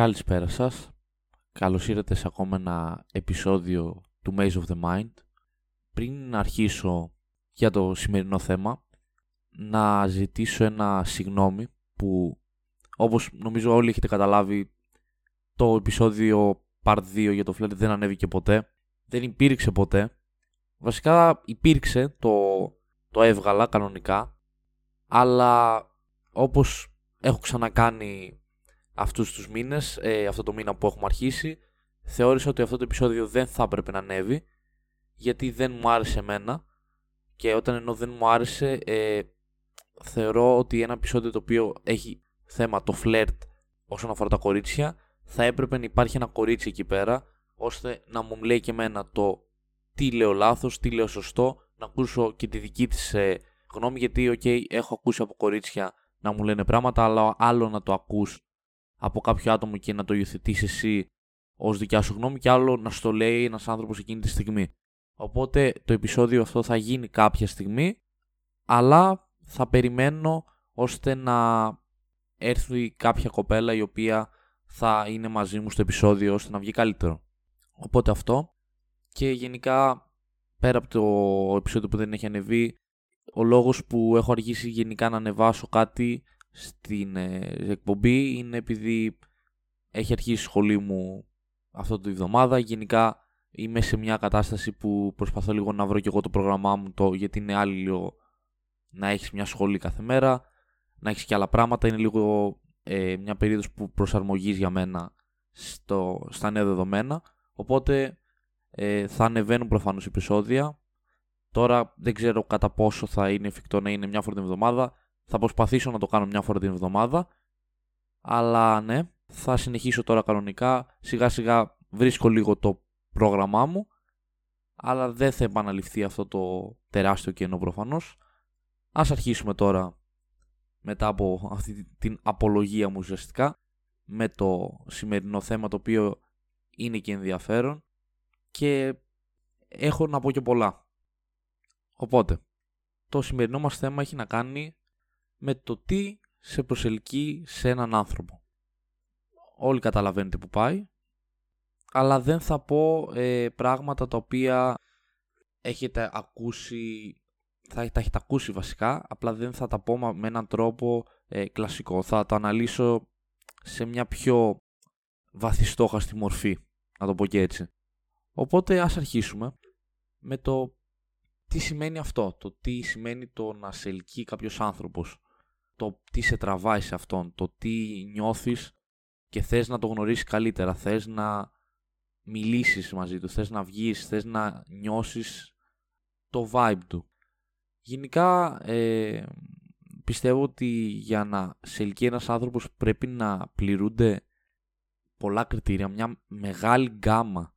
Καλησπέρα σας. Καλώς ήρθατε σε ακόμα ένα επεισόδιο του Maze of the Mind. Πριν αρχίσω για το σημερινό θέμα, να ζητήσω ένα συγγνώμη που όπως νομίζω όλοι έχετε καταλάβει το επεισόδιο Part 2 για το Flirt δεν ανέβηκε ποτέ. Δεν υπήρξε ποτέ. Βασικά υπήρξε, το, το έβγαλα κανονικά, αλλά όπως έχω ξανακάνει αυτούς τους μήνες, ε, αυτό το μήνα που έχουμε αρχίσει, θεώρησα ότι αυτό το επεισόδιο δεν θα έπρεπε να ανέβει, γιατί δεν μου άρεσε εμένα και όταν ενώ δεν μου άρεσε, ε, θεωρώ ότι ένα επεισόδιο το οποίο έχει θέμα το φλερτ όσον αφορά τα κορίτσια, θα έπρεπε να υπάρχει ένα κορίτσι εκεί πέρα, ώστε να μου λέει και εμένα το τι λέω λάθος, τι λέω σωστό, να ακούσω και τη δική της ε, γνώμη, γιατί, ok, έχω ακούσει από κορίτσια να μου λένε πράγματα, αλλά άλλο να το ακούς από κάποιο άτομο και να το υιοθετήσει εσύ ως δικιά σου γνώμη, και άλλο να στο λέει ένας άνθρωπος εκείνη τη στιγμή. Οπότε το επεισόδιο αυτό θα γίνει κάποια στιγμή, αλλά θα περιμένω ώστε να έρθει κάποια κοπέλα η οποία θα είναι μαζί μου στο επεισόδιο ώστε να βγει καλύτερο. Οπότε αυτό και γενικά πέρα από το επεισόδιο που δεν έχει ανεβεί ο λόγος που έχω αργήσει γενικά να ανεβάσω κάτι στην ε, εκπομπή είναι επειδή έχει αρχίσει η σχολή μου αυτό το εβδομάδα. Γενικά είμαι σε μια κατάσταση που προσπαθώ λίγο να βρω και εγώ το πρόγραμμά μου το, γιατί είναι άλλο να έχεις μια σχολή κάθε μέρα, να έχεις και άλλα πράγματα. Είναι λίγο ε, μια περίοδος που προσαρμογείς για μένα στο, στα νέα δεδομένα. Οπότε ε, θα ανεβαίνουν προφανώς επεισόδια. Τώρα δεν ξέρω κατά πόσο θα είναι εφικτό να είναι μια φορά την εβδομάδα. Θα προσπαθήσω να το κάνω μια φορά την εβδομάδα. Αλλά ναι, θα συνεχίσω τώρα κανονικά. Σιγά σιγά βρίσκω λίγο το πρόγραμμά μου. Αλλά δεν θα επαναληφθεί αυτό το τεράστιο κενό προφανώς. Ας αρχίσουμε τώρα μετά από αυτή την απολογία μου ουσιαστικά με το σημερινό θέμα το οποίο είναι και ενδιαφέρον και έχω να πω και πολλά. Οπότε, το σημερινό μας θέμα έχει να κάνει με το τι σε προσελκύει σε έναν άνθρωπο. Όλοι καταλαβαίνετε που πάει, αλλά δεν θα πω ε, πράγματα τα οποία έχετε ακούσει, θα τα έχετε ακούσει βασικά, απλά δεν θα τα πω με έναν τρόπο ε, κλασικό. Θα τα αναλύσω σε μια πιο βαθιστόχαστη μορφή, να το πω και έτσι. Οπότε ας αρχίσουμε με το τι σημαίνει αυτό, το τι σημαίνει το να σε ελκύει κάποιος άνθρωπος, το τι σε τραβάει σε αυτόν, το τι νιώθεις και θες να το γνωρίσεις καλύτερα, θες να μιλήσεις μαζί του, θες να βγεις, θες να νιώσεις το vibe του. Γενικά ε, πιστεύω ότι για να σε ελκύει ένας άνθρωπος πρέπει να πληρούνται πολλά κριτήρια, μια μεγάλη γκάμα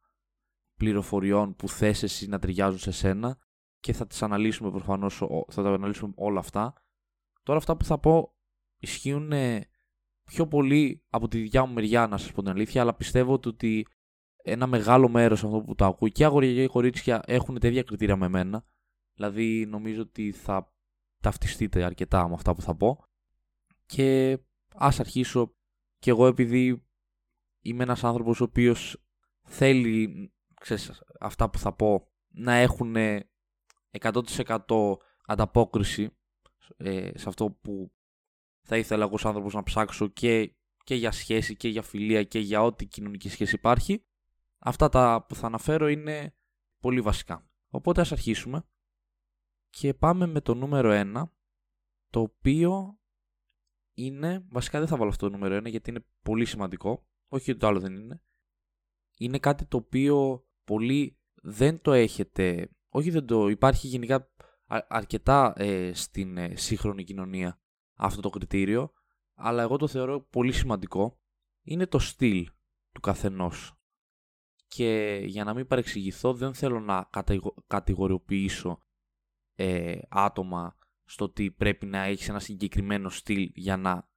πληροφοριών που θες εσύ να ταιριάζουν σε σένα και θα τις αναλύσουμε προφανώς, θα τα αναλύσουμε όλα αυτά. Τώρα αυτά που θα πω ισχύουν πιο πολύ από τη δικιά μου μεριά να σας πω την αλήθεια, αλλά πιστεύω ότι ένα μεγάλο μέρος αυτό που το ακούει και αγοριά και κορίτσια έχουν τέτοια κριτήρια με μένα. Δηλαδή νομίζω ότι θα ταυτιστείτε αρκετά με αυτά που θα πω. Και ας αρχίσω και εγώ επειδή είμαι ένας άνθρωπος ο οποίος θέλει ξέρεις, αυτά που θα πω να έχουν 100% ανταπόκριση ε, σε αυτό που θα ήθελα εγώ ως άνθρωπος να ψάξω και, και για σχέση και για φιλία και για ό,τι κοινωνική σχέση υπάρχει. Αυτά τα που θα αναφέρω είναι πολύ βασικά. Οπότε ας αρχίσουμε και πάμε με το νούμερο 1 το οποίο είναι, βασικά δεν θα βάλω αυτό το νούμερο 1 γιατί είναι πολύ σημαντικό, όχι ότι το άλλο δεν είναι. Είναι κάτι το οποίο πολλοί δεν το έχετε όχι δεν το υπάρχει γενικά αρκετά ε, στην ε, σύγχρονη κοινωνία αυτό το κριτήριο, αλλά εγώ το θεωρώ πολύ σημαντικό, είναι το στυλ του καθενός. Και για να μην παρεξηγηθώ δεν θέλω να κατηγοριοποιήσω ε, άτομα στο ότι πρέπει να έχεις ένα συγκεκριμένο στυλ για να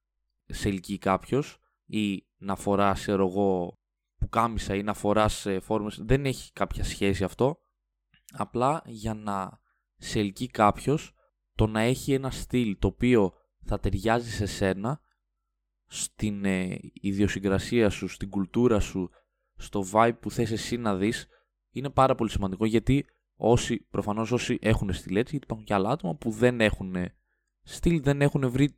σε ελκύει κάποιος ή να φοράς εγώ που κάμισα ή να φοράς ε, φόρμες. Δεν έχει κάποια σχέση αυτό απλά για να σε ελκύει κάποιος το να έχει ένα στυλ το οποίο θα ταιριάζει σε σένα στην ε, ιδιοσυγκρασία σου, στην κουλτούρα σου, στο vibe που θες εσύ να δεις, είναι πάρα πολύ σημαντικό γιατί όσοι, προφανώς όσοι έχουν στυλ έτσι, γιατί υπάρχουν και άλλα άτομα που δεν έχουν στυλ, δεν έχουν βρει,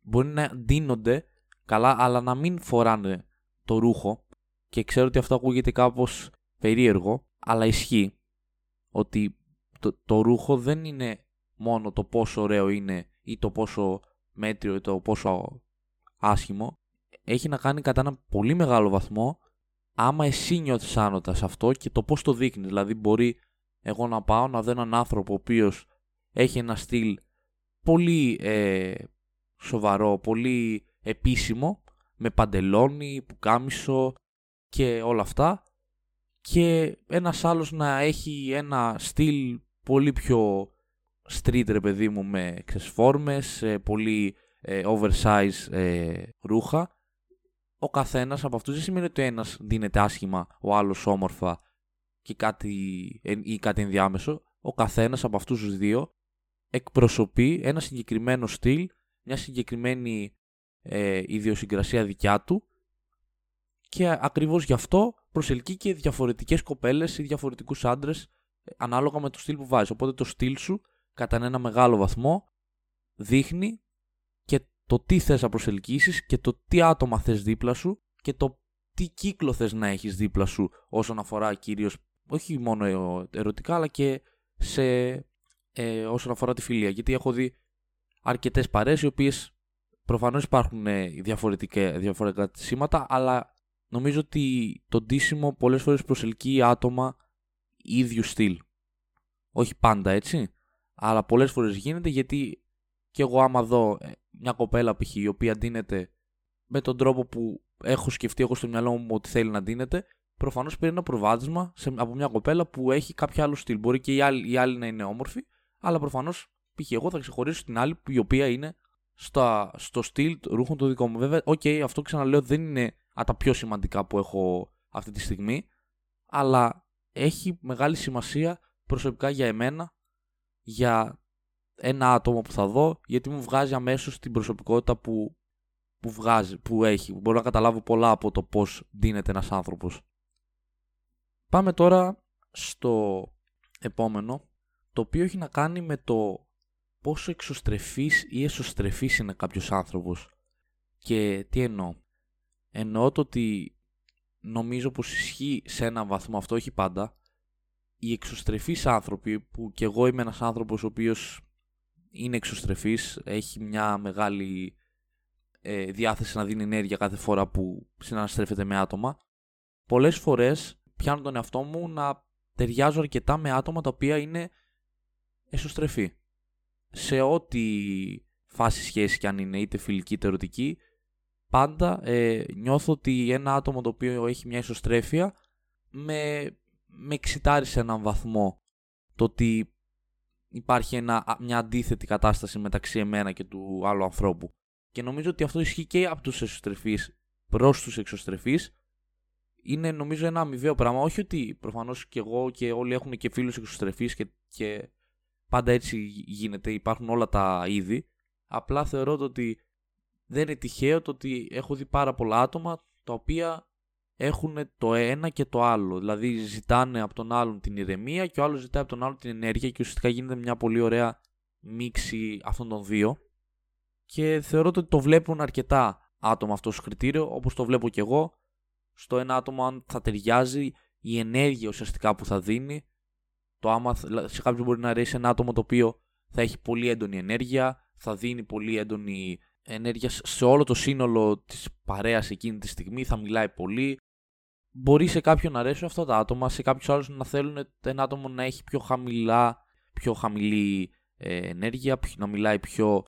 μπορεί να ντύνονται καλά, αλλά να μην φοράνε το ρούχο. Και ξέρω ότι αυτό ακούγεται κάπως περίεργο, αλλά ισχύει ότι το, το ρούχο δεν είναι μόνο το πόσο ωραίο είναι ή το πόσο μέτριο ή το πόσο άσχημο. Έχει να κάνει κατά ένα πολύ μεγάλο βαθμό άμα εσύ νιώθεις άνωτα σε αυτό και το πώς το δείχνεις. Δηλαδή μπορεί εγώ να πάω να δω έναν άνθρωπο ο οποίος έχει ένα στυλ πολύ ε, σοβαρό, πολύ επίσημο με παντελόνι, πουκάμισο και όλα αυτά και ένας άλλος να έχει ένα στυλ πολύ πιο street ρε παιδί μου με ξεσφόρμες, ε, πολύ ε, oversize ε, ρούχα. Ο καθένας από αυτούς δεν σημαίνει ότι ο ένας δίνεται άσχημα, ο άλλος όμορφα και κάτι, ή κάτι ενδιάμεσο. Ο καθένας από αυτούς τους δύο εκπροσωπεί ένα συγκεκριμένο στυλ, μια συγκεκριμένη ε, ιδιοσυγκρασία δικιά του και ακριβώς γι' αυτό προσελκύει και διαφορετικές κοπέλες ή διαφορετικούς άντρες ανάλογα με το στυλ που βάζεις. Οπότε το στυλ σου κατά ένα μεγάλο βαθμό δείχνει και το τι θες να προσελκύσεις και το τι άτομα θες δίπλα σου και το τι κύκλο θες να έχεις δίπλα σου όσον αφορά κυρίως όχι μόνο ερωτικά αλλά και σε, ε, όσον αφορά τη φιλία. Γιατί έχω δει αρκετές παρέες οι οποίες προφανώς υπάρχουν ε, διαφορετικά, διαφορετικά σήματα αλλά νομίζω ότι το ντύσιμο πολλές φορές προσελκύει άτομα ίδιου στυλ. Όχι πάντα έτσι, αλλά πολλές φορές γίνεται γιατί και εγώ άμα δω ε, μια κοπέλα π.χ. η οποία ντύνεται με τον τρόπο που έχω σκεφτεί εγώ στο μυαλό μου ότι θέλει να ντύνεται, προφανώς παίρνει ένα προβάδισμα σε, από μια κοπέλα που έχει κάποιο άλλο στυλ. Μπορεί και η άλλη, η άλλη να είναι όμορφη, αλλά προφανώς π.χ. εγώ θα ξεχωρίσω την άλλη η οποία είναι στα, στο στυλ ρούχων του δικό μου. Βέβαια, ok, okay, αυτό ξαναλέω δεν είναι από τα πιο σημαντικά που έχω αυτή τη στιγμή, αλλά έχει μεγάλη σημασία προσωπικά για εμένα, για ένα άτομο που θα δω, γιατί μου βγάζει αμέσως την προσωπικότητα που, που βγάζει, που έχει. Μπορώ να καταλάβω πολλά από το πώς δίνεται ένας άνθρωπος. Πάμε τώρα στο επόμενο, το οποίο έχει να κάνει με το πόσο εξωστρεφής ή εσωστρεφής είναι κάποιος άνθρωπος. Και τι εννοώ. Εννοώ το ότι νομίζω πως ισχύει σε έναν βαθμό αυτό, όχι πάντα, οι εξωστρεφείς άνθρωποι, που κι εγώ είμαι ένας άνθρωπος ο οποίος είναι εξωστρεφής, έχει μια μεγάλη ε, διάθεση να δίνει ενέργεια κάθε φορά που συναναστρέφεται με άτομα, πολλές φορές πιάνω τον εαυτό μου να ταιριάζω αρκετά με άτομα τα οποία είναι εσωστρεφή. Σε ό,τι φάση σχέση κι αν είναι, είτε φιλική είτε ερωτική, πάντα ε, νιώθω ότι ένα άτομο το οποίο έχει μια ισοστρέφεια με, με εξητάρει σε έναν βαθμό το ότι υπάρχει ένα, μια αντίθετη κατάσταση μεταξύ εμένα και του άλλου ανθρώπου. Και νομίζω ότι αυτό ισχύει και από τους εσωστρεφείς προς τους εξωστρεφείς. Είναι νομίζω ένα αμοιβαίο πράγμα. Όχι ότι προφανώς και εγώ και όλοι έχουν και φίλους εξωστρεφείς και, και πάντα έτσι γίνεται, υπάρχουν όλα τα είδη. Απλά θεωρώ ότι δεν είναι τυχαίο το ότι έχω δει πάρα πολλά άτομα τα οποία έχουν το ένα και το άλλο. Δηλαδή ζητάνε από τον άλλον την ηρεμία και ο άλλος ζητάει από τον άλλον την ενέργεια και ουσιαστικά γίνεται μια πολύ ωραία μίξη αυτών των δύο. Και θεωρώ ότι το βλέπουν αρκετά άτομα αυτό το κριτήριο, όπως το βλέπω και εγώ. Στο ένα άτομο αν θα ταιριάζει η ενέργεια ουσιαστικά που θα δίνει. Το άμα σε κάποιον μπορεί να αρέσει ένα άτομο το οποίο θα έχει πολύ έντονη ενέργεια, θα δίνει πολύ έντονη ενέργειας σε όλο το σύνολο της παρέας εκείνη τη στιγμή, θα μιλάει πολύ. Μπορεί σε κάποιον να αρέσουν αυτά τα άτομα, σε κάποιους άλλους να θέλουν ένα άτομο να έχει πιο χαμηλά, πιο χαμηλή ε, ενέργεια, να μιλάει πιο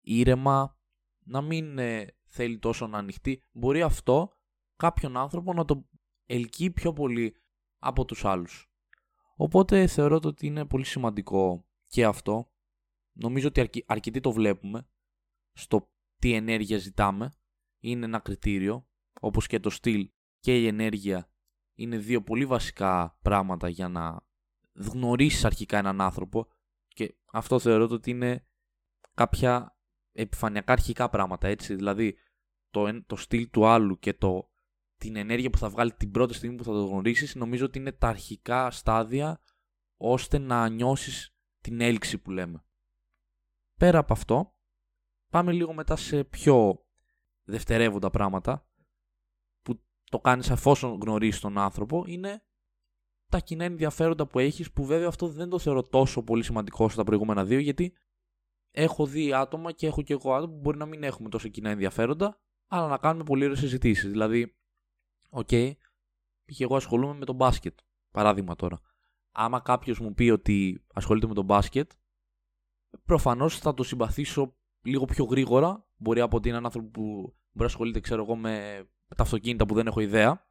ήρεμα, να μην ε, θέλει τόσο να ανοιχτεί. Μπορεί αυτό κάποιον άνθρωπο να το ελκύει πιο πολύ από τους άλλους. Οπότε θεωρώ ότι είναι πολύ σημαντικό και αυτό. Νομίζω ότι αρκετοί το βλέπουμε στο τι ενέργεια ζητάμε. Είναι ένα κριτήριο, όπως και το στυλ και η ενέργεια είναι δύο πολύ βασικά πράγματα για να γνωρίσεις αρχικά έναν άνθρωπο και αυτό θεωρώ ότι είναι κάποια επιφανειακά αρχικά πράγματα, έτσι. Δηλαδή, το, το στυλ του άλλου και το, την ενέργεια που θα βγάλει την πρώτη στιγμή που θα το γνωρίσεις, νομίζω ότι είναι τα αρχικά στάδια ώστε να νιώσεις την έλξη που λέμε. Πέρα από αυτό, πάμε λίγο μετά σε πιο δευτερεύοντα πράγματα που το κάνεις αφόσον γνωρίζεις τον άνθρωπο είναι τα κοινά ενδιαφέροντα που έχεις που βέβαια αυτό δεν το θεωρώ τόσο πολύ σημαντικό στα προηγούμενα δύο γιατί έχω δει άτομα και έχω και εγώ άτομα που μπορεί να μην έχουμε τόσο κοινά ενδιαφέροντα αλλά να κάνουμε πολύ ωραίες συζητήσεις. Δηλαδή, ok, okay, και εγώ ασχολούμαι με το μπάσκετ, παράδειγμα τώρα. Άμα κάποιος μου πει ότι ασχολείται με το μπάσκετ, προφανώς θα το συμπαθήσω λίγο πιο γρήγορα. Μπορεί από ότι είναι ένα άνθρωπο που μπορεί να ασχολείται, ξέρω εγώ, με τα αυτοκίνητα που δεν έχω ιδέα.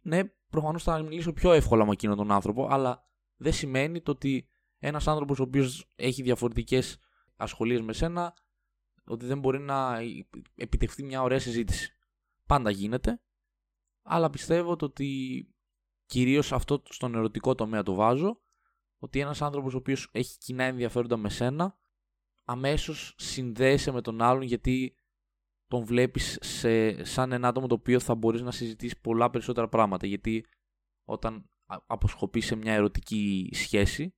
Ναι, προφανώς θα μιλήσω πιο εύκολα με εκείνον τον άνθρωπο, αλλά δεν σημαίνει το ότι ένας άνθρωπος ο οποίος έχει διαφορετικές ασχολίες με σένα, ότι δεν μπορεί να επιτευχθεί μια ωραία συζήτηση. Πάντα γίνεται, αλλά πιστεύω το ότι κυρίως αυτό στον ερωτικό τομέα το βάζω, ότι ένας άνθρωπος ο οποίος έχει κοινά ενδιαφέροντα με σένα, αμέσως συνδέεσαι με τον άλλον γιατί τον βλέπεις σαν ένα άτομο το οποίο θα μπορείς να συζητήσεις πολλά περισσότερα πράγματα. Γιατί όταν αποσκοπείς σε μια ερωτική σχέση,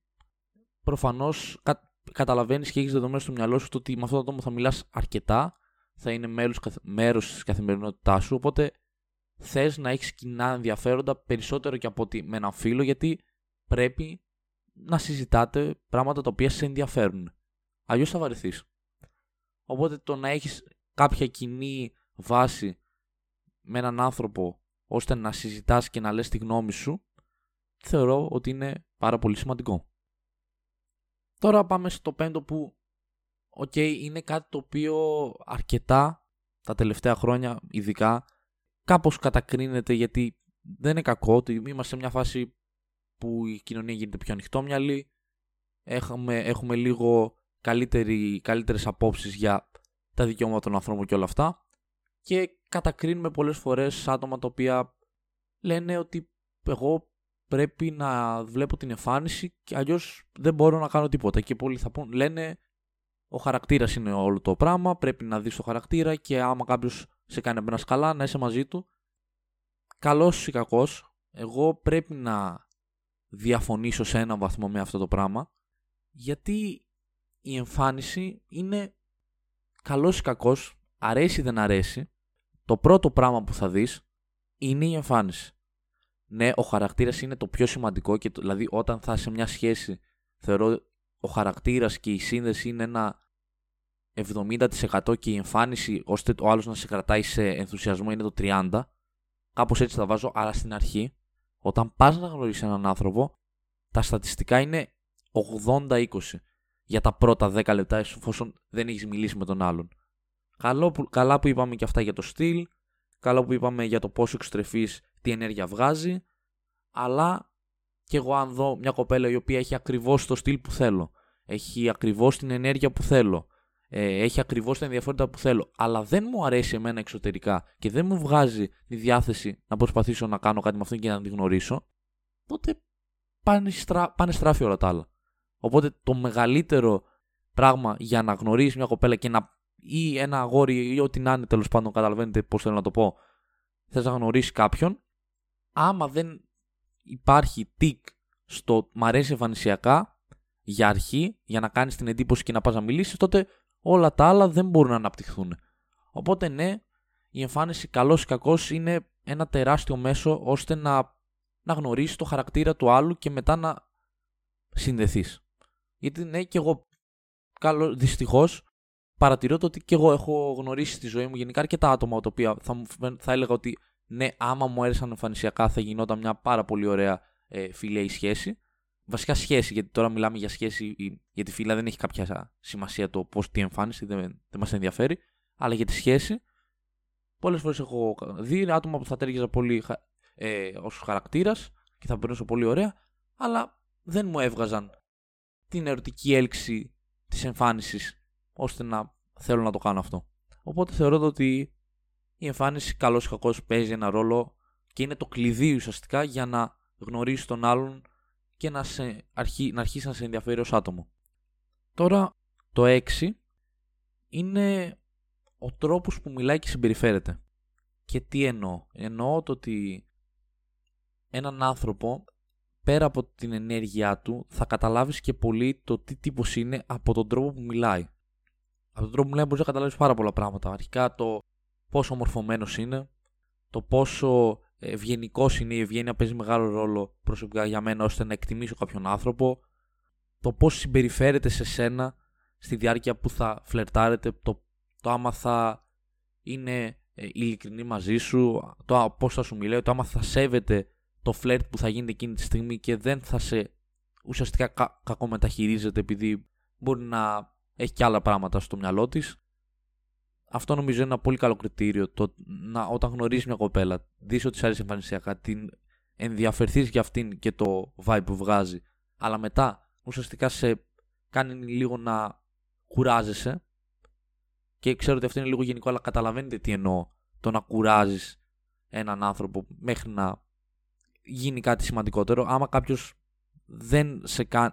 προφανώς κα, καταλαβαίνεις και έχεις δεδομένο στο μυαλό σου ότι με αυτό το άτομο θα μιλάς αρκετά, θα είναι μέρος της καθημερινότητάς σου. Οπότε θες να έχεις κοινά ενδιαφέροντα περισσότερο και από ότι με έναν φίλο, γιατί πρέπει να συζητάτε πράγματα τα οποία σε ενδιαφέρουν. Αλλιώς θα βαρεθείς. Οπότε το να έχεις κάποια κοινή βάση με έναν άνθρωπο ώστε να συζητάς και να λες τη γνώμη σου, θεωρώ ότι είναι πάρα πολύ σημαντικό. Τώρα πάμε στο πέμπτο που, οκ, είναι κάτι το οποίο αρκετά τα τελευταία χρόνια ειδικά κάπως κατακρίνεται γιατί δεν είναι κακό ότι είμαστε σε μια φάση που η κοινωνία γίνεται πιο ανοιχτόμυαλη, έχουμε, έχουμε λίγο καλύτερη, καλύτερες απόψεις για τα δικαιώματα των ανθρώπων και όλα αυτά. Και κατακρίνουμε πολλές φορές άτομα τα οποία λένε ότι εγώ πρέπει να βλέπω την εμφάνιση και αλλιώς δεν μπορώ να κάνω τίποτα. Και πολλοί θα πούν, λένε ο χαρακτήρας είναι όλο το πράγμα, πρέπει να δεις το χαρακτήρα και άμα κάποιος σε κάνει να καλά να είσαι μαζί του καλός ή κακός εγώ πρέπει να διαφωνήσω σε έναν βαθμό με αυτό το πράγμα γιατί η εμφάνιση είναι καλός ή κακός, αρέσει ή δεν αρέσει, το πρώτο πράγμα που θα δεις είναι η εμφάνιση. Ναι, ο χαρακτήρας είναι το πιο σημαντικό και δηλαδή όταν θα είσαι σε μια σχέση θεωρώ ο χαρακτήρας και η σύνδεση είναι ένα 70% και η εμφάνιση ώστε ο άλλος να σε κρατάει σε ενθουσιασμό είναι το 30%. Κάπως έτσι θα βάζω, αλλά στην αρχή όταν πας να γνωρίσεις έναν άνθρωπο τα στατιστικά είναι 80-20 για τα πρώτα 10 λεπτά εφόσον δεν έχεις μιλήσει με τον άλλον. Καλό που, καλά που είπαμε και αυτά για το στυλ, καλό που είπαμε για το πόσο εξτρεφή τι ενέργεια βγάζει, αλλά και εγώ αν δω μια κοπέλα η οποία έχει ακριβώς το στυλ που θέλω, έχει ακριβώς την ενέργεια που θέλω, ε, έχει ακριβώς τα ενδιαφέροντα που θέλω, αλλά δεν μου αρέσει εμένα εξωτερικά και δεν μου βγάζει τη διάθεση να προσπαθήσω να κάνω κάτι με αυτόν και να την γνωρίσω, τότε πάνε, στρα... πάνε στράφη όλα τα άλλα. Οπότε το μεγαλύτερο πράγμα για να γνωρίσεις μια κοπέλα και να. ή ένα αγόρι ή ό,τι να είναι τέλος πάντων, καταλαβαίνετε πώς θέλω να το πω. Θες να γνωρίσεις κάποιον. Άμα δεν υπάρχει τικ στο μ' αρέσει εμφανισιακά για αρχή, για να κάνεις την εντύπωση και να πας να μιλήσεις, τότε όλα τα άλλα δεν μπορούν να αναπτυχθούν. Οπότε ναι, η εμφάνιση καλός ή κακός είναι ένα τεράστιο μέσο ώστε να, να γνωρίσεις το χαρακτήρα του άλλου και μετά να συνδεθείς. Γιατί ναι, και εγώ καλό, δυστυχώς παρατηρώ το ότι και εγώ έχω γνωρίσει στη ζωή μου γενικά αρκετά άτομα τα οποία θα, θα έλεγα ότι ναι, άμα μου έρεσαν εμφανισιακά θα γινόταν μια πάρα πολύ ωραία ε, φιλέη σχέση. Βασικά σχέση, γιατί τώρα μιλάμε για σχέση, για τη φίλα δεν έχει κάποια σημασία το πώς τι εμφάνιση, δεν, δεν μας ενδιαφέρει. Αλλά για τη σχέση, πολλές φορές έχω δει άτομα που θα τέργεζα πολύ ε, ως χαρακτήρας και θα περνούσα πολύ ωραία, αλλά δεν μου έβγαζαν την ερωτική έλξη της εμφάνισης ώστε να θέλω να το κάνω αυτό. Οπότε θεωρώ ότι η εμφάνιση καλώς ή κακώς παίζει ένα ρόλο και είναι το κλειδί ουσιαστικά για να γνωρίσει τον άλλον και να, σε αρχί, να αρχίσει να σε ενδιαφέρει ως άτομο. Τώρα το 6 είναι ο τρόπος που μιλάει και συμπεριφέρεται. Και τι εννοώ; Εννοώ το ότι έναν άνθρωπο πέρα από την ενέργειά του θα καταλάβεις και πολύ το τι τύπος είναι από τον τρόπο που μιλάει. Από τον τρόπο που μιλάει μπορείς να καταλάβεις πάρα πολλά πράγματα. Αρχικά το πόσο μορφωμένος είναι, το πόσο ευγενικός είναι, η ευγένεια παίζει μεγάλο ρόλο προσωπικά για μένα ώστε να εκτιμήσω κάποιον άνθρωπο, το πώς συμπεριφέρεται σε σένα στη διάρκεια που θα φλερτάρετε, το, το άμα θα είναι ε, ειλικρινή μαζί σου, το πώς θα σου μιλάει, το άμα θα σέβεται το φλερτ που θα γίνεται εκείνη τη στιγμή και δεν θα σε ουσιαστικά κα, κακομεταχειρίζεται επειδή μπορεί να έχει και άλλα πράγματα στο μυαλό της αυτό νομίζω είναι ένα πολύ καλό κριτήριο. Το να, όταν γνωρίζεις μια κοπέλα, δεις ότι σε αρέσει εμφανισιακά, την ενδιαφερθείς για αυτήν και το vibe που βγάζει, αλλά μετά ουσιαστικά σε κάνει λίγο να κουράζεσαι. Και ξέρω ότι αυτό είναι λίγο γενικό, αλλά καταλαβαίνετε τι εννοώ. Το να κουράζεις έναν άνθρωπο μέχρι να γίνει κάτι σημαντικότερο. Άμα κάποιος δεν,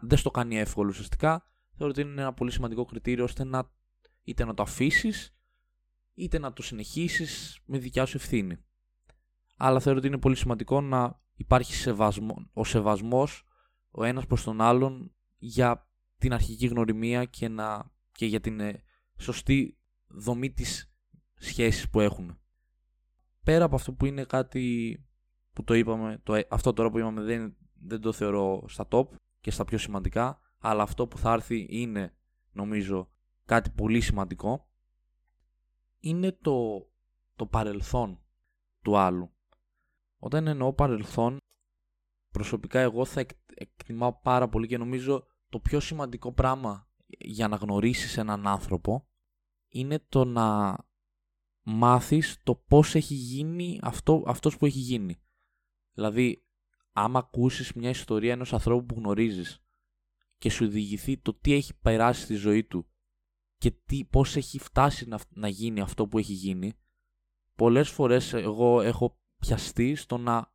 δεν στο κάνει εύκολο ουσιαστικά, θεωρώ ότι είναι ένα πολύ σημαντικό κριτήριο ώστε να είτε να το αφήσεις είτε να το συνεχίσεις με δικιά σου ευθύνη. Αλλά θεωρώ ότι είναι πολύ σημαντικό να υπάρχει σεβασμό, ο σεβασμός ο ένας προς τον άλλον για την αρχική γνωριμία και, να, και για την ε, σωστή δομή της σχέσης που έχουν. Πέρα από αυτό που είναι κάτι που το είπαμε, το, ε, αυτό τώρα που είπαμε δεν, δεν το θεωρώ στα top και στα πιο σημαντικά, αλλά αυτό που θα έρθει είναι νομίζω κάτι πολύ σημαντικό είναι το, το παρελθόν του άλλου. Όταν εννοώ παρελθόν, προσωπικά εγώ θα εκτιμάω πάρα πολύ και νομίζω το πιο σημαντικό πράγμα για να γνωρίσεις έναν άνθρωπο είναι το να μάθεις το πώς έχει γίνει αυτό, αυτός που έχει γίνει. Δηλαδή, άμα ακούσεις μια ιστορία ενός ανθρώπου που γνωρίζεις και σου διηγηθεί το τι έχει περάσει στη ζωή του και τι, πώς έχει φτάσει να, να γίνει αυτό που έχει γίνει, πολλές φορές εγώ έχω πιαστεί στο να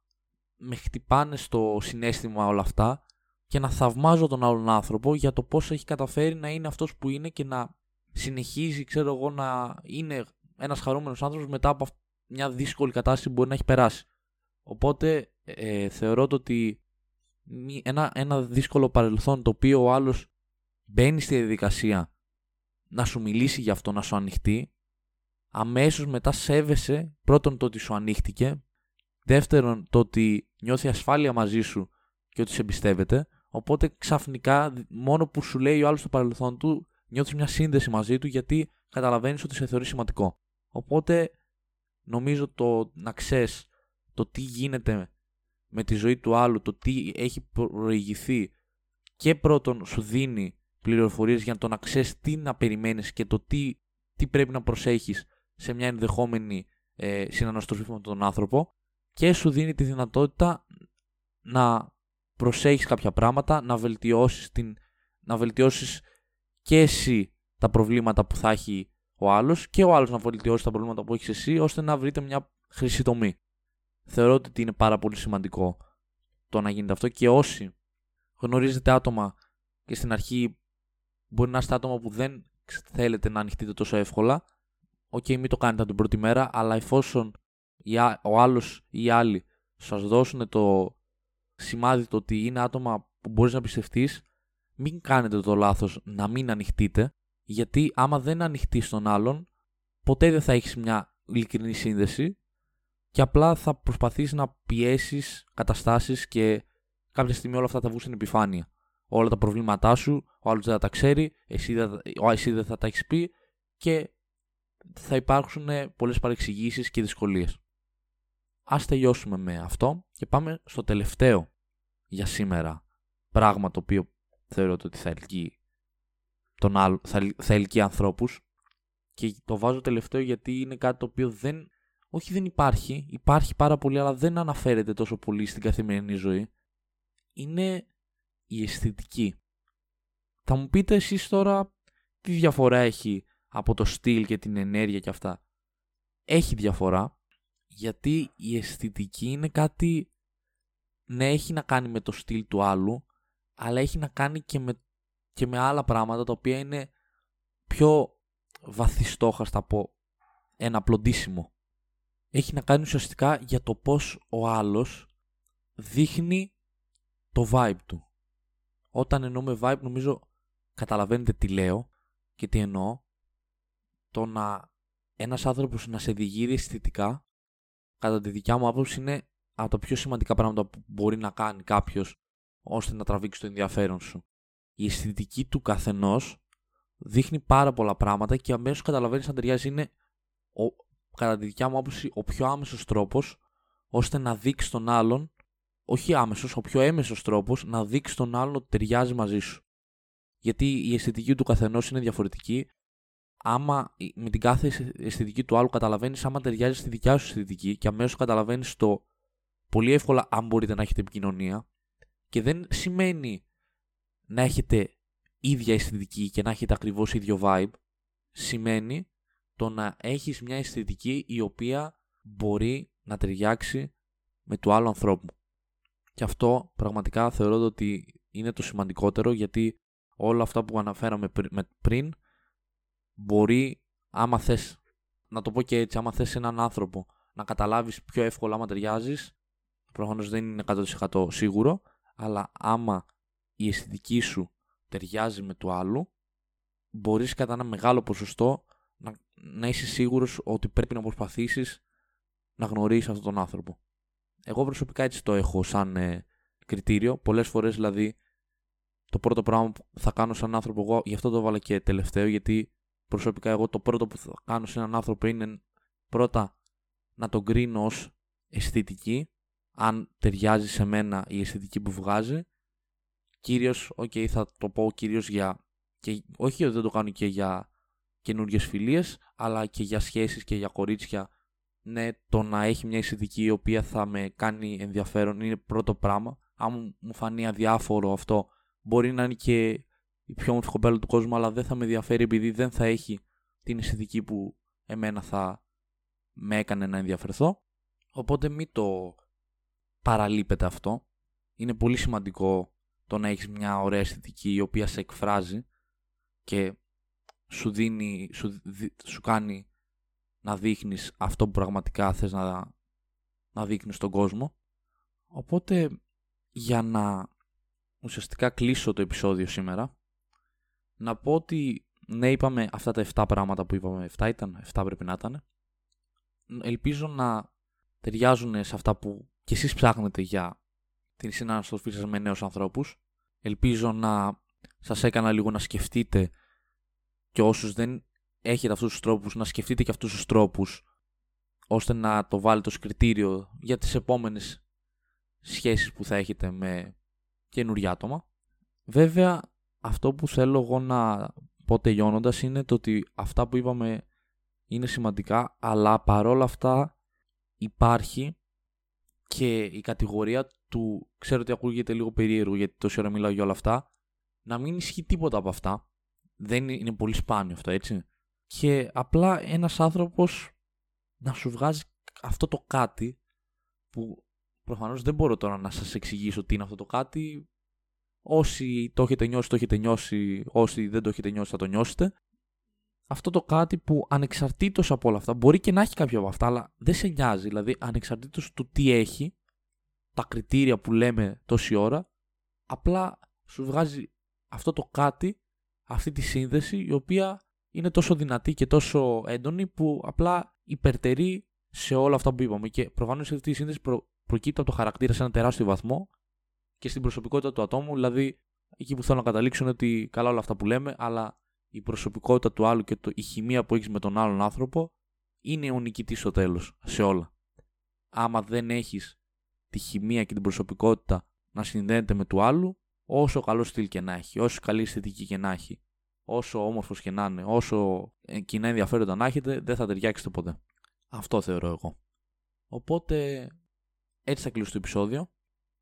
με χτυπάνε στο συνέστημα όλα αυτά και να θαυμάζω τον άλλον άνθρωπο για το πώς έχει καταφέρει να είναι αυτός που είναι και να συνεχίζει, ξέρω εγώ, να είναι ένας χαρούμενος άνθρωπος μετά από μια δύσκολη κατάσταση που μπορεί να έχει περάσει. Οπότε ε, θεωρώ το ότι ένα, ένα δύσκολο παρελθόν το οποίο ο άλλος μπαίνει στη διαδικασία να σου μιλήσει για αυτό, να σου ανοιχτεί, αμέσως μετά σέβεσαι πρώτον το ότι σου ανοίχτηκε, δεύτερον το ότι νιώθει ασφάλεια μαζί σου και ότι σε εμπιστεύεται, οπότε ξαφνικά μόνο που σου λέει ο άλλος στο παρελθόν του, νιώθεις μια σύνδεση μαζί του γιατί καταλαβαίνεις ότι σε θεωρεί σημαντικό. Οπότε νομίζω το να ξέρεις το τι γίνεται με τη ζωή του άλλου, το τι έχει προηγηθεί και πρώτον σου δίνει πληροφορίες για το να ξέρει τι να περιμένεις και το τι, τι πρέπει να προσέχεις σε μια ενδεχόμενη ε, συναναστροφή με τον άνθρωπο και σου δίνει τη δυνατότητα να προσέχεις κάποια πράγματα, να βελτιώσεις, την, να βελτιώσεις και εσύ τα προβλήματα που θα έχει ο άλλος και ο άλλος να βελτιώσει τα προβλήματα που έχεις εσύ ώστε να βρείτε μια χρυσή τομή. Θεωρώ ότι είναι πάρα πολύ σημαντικό το να γίνεται αυτό και όσοι γνωρίζετε άτομα και στην αρχή Μπορεί να είστε άτομα που δεν θέλετε να ανοιχτείτε τόσο εύκολα. Ok, okay, μην το κάνετε την πρώτη μέρα, αλλά εφόσον ο άλλος ή οι άλλοι σας δώσουν το σημάδι το ότι είναι άτομα που μπορείς να πιστευτείς, μην κάνετε το λάθος να μην ανοιχτείτε, γιατί άμα δεν ανοιχτείς στον άλλον, ποτέ δεν θα έχεις μια ειλικρινή σύνδεση και απλά θα προσπαθήσεις να πιέσεις καταστάσεις και κάποια στιγμή όλα αυτά θα βγουν στην επιφάνεια όλα τα προβλήματά σου, ο άλλος δεν θα τα ξέρει, εσύ δεν, εσύ δεν θα τα έχεις πει και θα υπάρξουν πολλές παρεξηγήσεις και δυσκολίες. Ας τελειώσουμε με αυτό και πάμε στο τελευταίο για σήμερα πράγμα το οποίο θεωρώ ότι θα ελκύει, τον άλλο, θα, θα ελκύει ανθρώπους και το βάζω τελευταίο γιατί είναι κάτι το οποίο δεν, όχι δεν υπάρχει, υπάρχει πάρα πολύ αλλά δεν αναφέρεται τόσο πολύ στην καθημερινή ζωή. Είναι η αισθητική. Θα μου πείτε εσείς τώρα τι διαφορά έχει από το στυλ και την ενέργεια και αυτά. Έχει διαφορά γιατί η αισθητική είναι κάτι ναι έχει να κάνει με το στυλ του άλλου αλλά έχει να κάνει και με, και με άλλα πράγματα τα οποία είναι πιο βαθιστόχαστα από ένα απλοντήσιμο. Έχει να κάνει ουσιαστικά για το πώς ο άλλος δείχνει το vibe του. Όταν εννοούμε vibe νομίζω καταλαβαίνετε τι λέω και τι εννοώ. Το να ένας άνθρωπος να σε διηγείρει αισθητικά κατά τη δικιά μου άποψη είναι από τα πιο σημαντικά πράγματα που μπορεί να κάνει κάποιος ώστε να τραβήξει το ενδιαφέρον σου. Η αισθητική του καθενός δείχνει πάρα πολλά πράγματα και αμέσως καταλαβαίνεις αν ταιριάζει είναι, ο, κατά τη δικιά μου άποψη, ο πιο άμεσος τρόπος ώστε να δείξει τον άλλον, όχι άμεσος, ο πιο έμεσος τρόπος να δείξει τον άλλον ότι ταιριάζει μαζί σου. Γιατί η αισθητική του καθενός είναι διαφορετική. Άμα με την κάθε αισθητική του άλλου καταλαβαίνεις άμα ταιριάζει στη δικιά σου αισθητική και αμέσως καταλαβαίνεις το πολύ εύκολα αν μπορείτε να έχετε επικοινωνία και δεν σημαίνει να έχετε ίδια αισθητική και να έχετε ακριβώς ίδιο vibe. Σημαίνει το να έχεις μια αισθητική η οποία μπορεί να ταιριάξει με του άλλου ανθρώπου. Και αυτό πραγματικά θεωρώ ότι είναι το σημαντικότερο γιατί όλα αυτά που αναφέραμε πριν μπορεί άμα θες να το πω και έτσι, άμα θες έναν άνθρωπο να καταλάβεις πιο εύκολα άμα ταιριάζεις, προφανώς δεν είναι 100% σίγουρο, αλλά άμα η αισθητική σου ταιριάζει με το άλλο, μπορείς κατά ένα μεγάλο ποσοστό να, να είσαι σίγουρος ότι πρέπει να προσπαθήσεις να γνωρίσεις αυτόν τον άνθρωπο. Εγώ προσωπικά έτσι το έχω σαν ε, κριτήριο. Πολλές φορές δηλαδή το πρώτο πράγμα που θα κάνω σαν άνθρωπο εγώ, γι' αυτό το έβαλα και τελευταίο, γιατί προσωπικά εγώ το πρώτο που θα κάνω σε έναν άνθρωπο είναι πρώτα να τον κρίνω ως αισθητική αν ταιριάζει σε μένα η αισθητική που βγάζει. Κυρίως, ok, θα το πω κυρίως για, και, όχι ότι δεν το κάνω και για καινούριε φιλίες, αλλά και για σχέσεις και για κορίτσια. Ναι, το να έχει μια αισθητική η οποία θα με κάνει ενδιαφέρον είναι πρώτο πράγμα. Αν μου φανεί αδιάφορο αυτό, μπορεί να είναι και η πιο όμορφη κοπέλα του κόσμου, αλλά δεν θα με ενδιαφέρει επειδή δεν θα έχει την αισθητική που εμένα θα με έκανε να ενδιαφερθώ. Οπότε μην το παραλείπεται αυτό. Είναι πολύ σημαντικό το να έχεις μια ωραία αισθητική η οποία σε εκφράζει και σου δίνει, σου, σου κάνει να δείχνεις αυτό που πραγματικά θες να, να δείχνεις στον κόσμο. Οπότε για να ουσιαστικά κλείσω το επεισόδιο σήμερα να πω ότι ναι είπαμε αυτά τα 7 πράγματα που είπαμε 7 ήταν, 7 πρέπει να ήταν ελπίζω να ταιριάζουν σε αυτά που και εσείς ψάχνετε για την συνάναστροφή σας με νέους ανθρώπους. Ελπίζω να σας έκανα λίγο να σκεφτείτε και όσους δεν έχετε αυτούς τους τρόπους, να σκεφτείτε και αυτούς τους τρόπους ώστε να το βάλετε ως κριτήριο για τις επόμενες σχέσεις που θα έχετε με καινούργια άτομα. Βέβαια, αυτό που θέλω εγώ να πω τελειώνοντας είναι το ότι αυτά που είπαμε είναι σημαντικά, αλλά παρόλα αυτά υπάρχει και η κατηγορία του, ξέρω ότι ακούγεται λίγο περίεργο γιατί τόση ώρα μιλάω για όλα αυτά, να μην ισχύει τίποτα από αυτά. Δεν είναι πολύ σπάνιο αυτό, έτσι. Και απλά ένας άνθρωπος να σου βγάζει αυτό το κάτι που προφανώς δεν μπορώ τώρα να σας εξηγήσω τι είναι αυτό το κάτι. Όσοι το έχετε νιώσει, το έχετε νιώσει. Όσοι δεν το έχετε νιώσει, θα το νιώσετε αυτό το κάτι που ανεξαρτήτως από όλα αυτά, μπορεί και να έχει κάποιο από αυτά, αλλά δεν σε νοιάζει. Δηλαδή, ανεξαρτήτως του τι έχει, τα κριτήρια που λέμε τόση ώρα, απλά σου βγάζει αυτό το κάτι, αυτή τη σύνδεση, η οποία είναι τόσο δυνατή και τόσο έντονη, που απλά υπερτερεί σε όλα αυτά που είπαμε. Και προφανώς αυτή η σύνδεση προ... προκύπτει από το χαρακτήρα σε ένα τεράστιο βαθμό και στην προσωπικότητα του ατόμου. Δηλαδή, εκεί που θέλω να καταλήξω είναι ότι καλά όλα αυτά που λέμε, αλλά η προσωπικότητα του άλλου και το, η χημεία που έχεις με τον άλλον άνθρωπο είναι ο νικητής στο τέλος σε όλα. Άμα δεν έχεις τη χημεία και την προσωπικότητα να συνδέεται με του άλλου, όσο καλό στυλ και να έχει, όσο καλή αισθητική και να έχει, όσο όμορφος και να είναι, όσο κοινά ενδιαφέροντα να έχετε, δεν θα ταιριάξετε ποτέ. Αυτό θεωρώ εγώ. Οπότε έτσι θα κλείσω το επεισόδιο.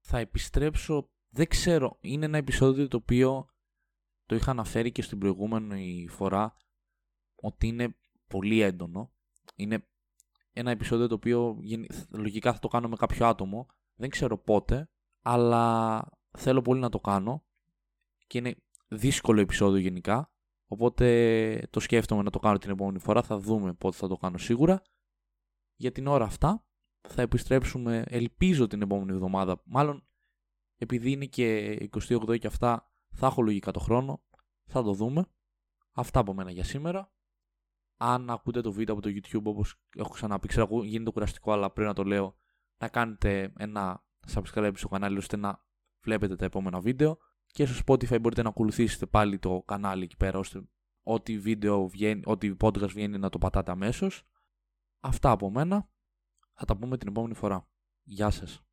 Θα επιστρέψω, δεν ξέρω, είναι ένα επεισόδιο το οποίο το είχα αναφέρει και στην προηγούμενη φορά ότι είναι πολύ έντονο. Είναι ένα επεισόδιο το οποίο λογικά θα το κάνω με κάποιο άτομο. Δεν ξέρω πότε, αλλά θέλω πολύ να το κάνω. Και είναι δύσκολο επεισόδιο γενικά. Οπότε το σκέφτομαι να το κάνω την επόμενη φορά. Θα δούμε πότε θα το κάνω σίγουρα. Για την ώρα αυτά θα επιστρέψουμε, ελπίζω την επόμενη εβδομάδα. Μάλλον επειδή είναι και 28 και αυτά, θα έχω λογικά το χρόνο. Θα το δούμε. Αυτά από μένα για σήμερα. Αν ακούτε το βίντεο από το YouTube, όπως έχω ξαναπεί, ξέρω γίνεται κουραστικό, αλλά πρέπει να το λέω, να κάνετε ένα subscribe στο κανάλι ώστε να βλέπετε τα επόμενα βίντεο. Και στο Spotify μπορείτε να ακολουθήσετε πάλι το κανάλι εκεί πέρα, ώστε ό,τι βίντεο βγαίνει, ό,τι podcast βγαίνει να το πατάτε αμέσως. Αυτά από μένα. Θα τα πούμε την επόμενη φορά. Γεια σας.